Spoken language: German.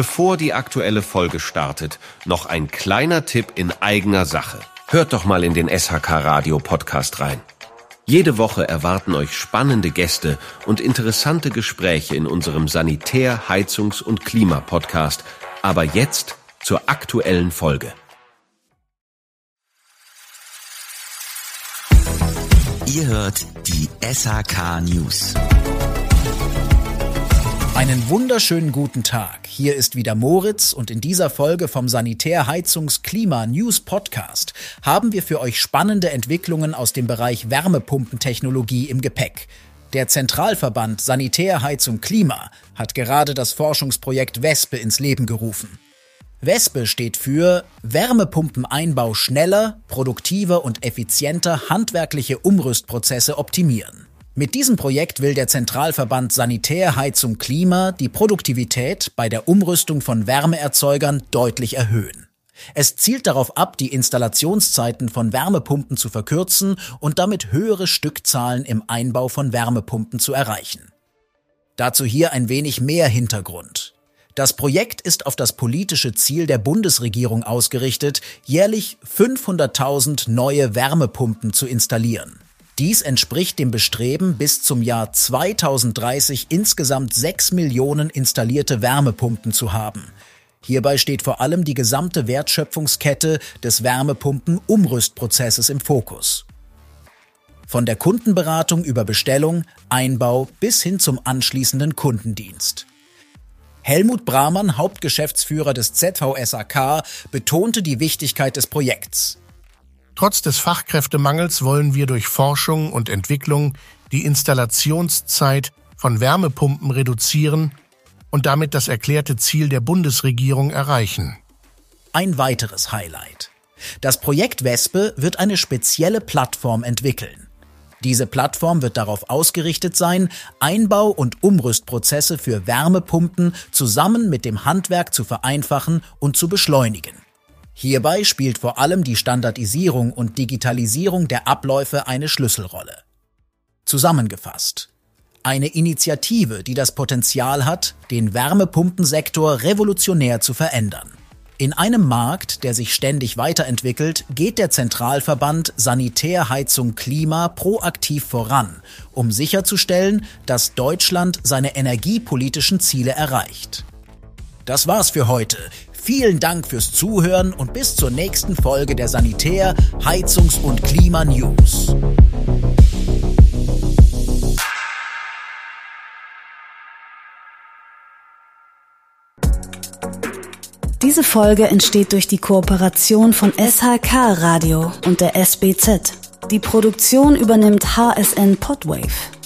Bevor die aktuelle Folge startet, noch ein kleiner Tipp in eigener Sache. Hört doch mal in den SHK Radio Podcast rein. Jede Woche erwarten euch spannende Gäste und interessante Gespräche in unserem Sanitär-, Heizungs- und Klimapodcast. Aber jetzt zur aktuellen Folge. Ihr hört die SHK News. Einen wunderschönen guten Tag. Hier ist wieder Moritz und in dieser Folge vom Sanitär Heizungs Klima News Podcast haben wir für euch spannende Entwicklungen aus dem Bereich Wärmepumpentechnologie im Gepäck. Der Zentralverband Sanitär Heizung Klima hat gerade das Forschungsprojekt Wespe ins Leben gerufen. Wespe steht für Wärmepumpeneinbau schneller, produktiver und effizienter handwerkliche Umrüstprozesse optimieren. Mit diesem Projekt will der Zentralverband Sanitär, Heizung, Klima die Produktivität bei der Umrüstung von Wärmeerzeugern deutlich erhöhen. Es zielt darauf ab, die Installationszeiten von Wärmepumpen zu verkürzen und damit höhere Stückzahlen im Einbau von Wärmepumpen zu erreichen. Dazu hier ein wenig mehr Hintergrund. Das Projekt ist auf das politische Ziel der Bundesregierung ausgerichtet, jährlich 500.000 neue Wärmepumpen zu installieren. Dies entspricht dem Bestreben, bis zum Jahr 2030 insgesamt 6 Millionen installierte Wärmepumpen zu haben. Hierbei steht vor allem die gesamte Wertschöpfungskette des Wärmepumpen-Umrüstprozesses im Fokus. Von der Kundenberatung über Bestellung, Einbau bis hin zum anschließenden Kundendienst. Helmut Brahmann, Hauptgeschäftsführer des ZVSAK, betonte die Wichtigkeit des Projekts. Trotz des Fachkräftemangels wollen wir durch Forschung und Entwicklung die Installationszeit von Wärmepumpen reduzieren und damit das erklärte Ziel der Bundesregierung erreichen. Ein weiteres Highlight. Das Projekt Wespe wird eine spezielle Plattform entwickeln. Diese Plattform wird darauf ausgerichtet sein, Einbau- und Umrüstprozesse für Wärmepumpen zusammen mit dem Handwerk zu vereinfachen und zu beschleunigen. Hierbei spielt vor allem die Standardisierung und Digitalisierung der Abläufe eine Schlüsselrolle. Zusammengefasst. Eine Initiative, die das Potenzial hat, den Wärmepumpensektor revolutionär zu verändern. In einem Markt, der sich ständig weiterentwickelt, geht der Zentralverband Sanitär, Heizung, Klima proaktiv voran, um sicherzustellen, dass Deutschland seine energiepolitischen Ziele erreicht. Das war's für heute. Vielen Dank fürs Zuhören und bis zur nächsten Folge der Sanitär, Heizungs- und Klima News. Diese Folge entsteht durch die Kooperation von SHK Radio und der SBZ. Die Produktion übernimmt HSN Podwave.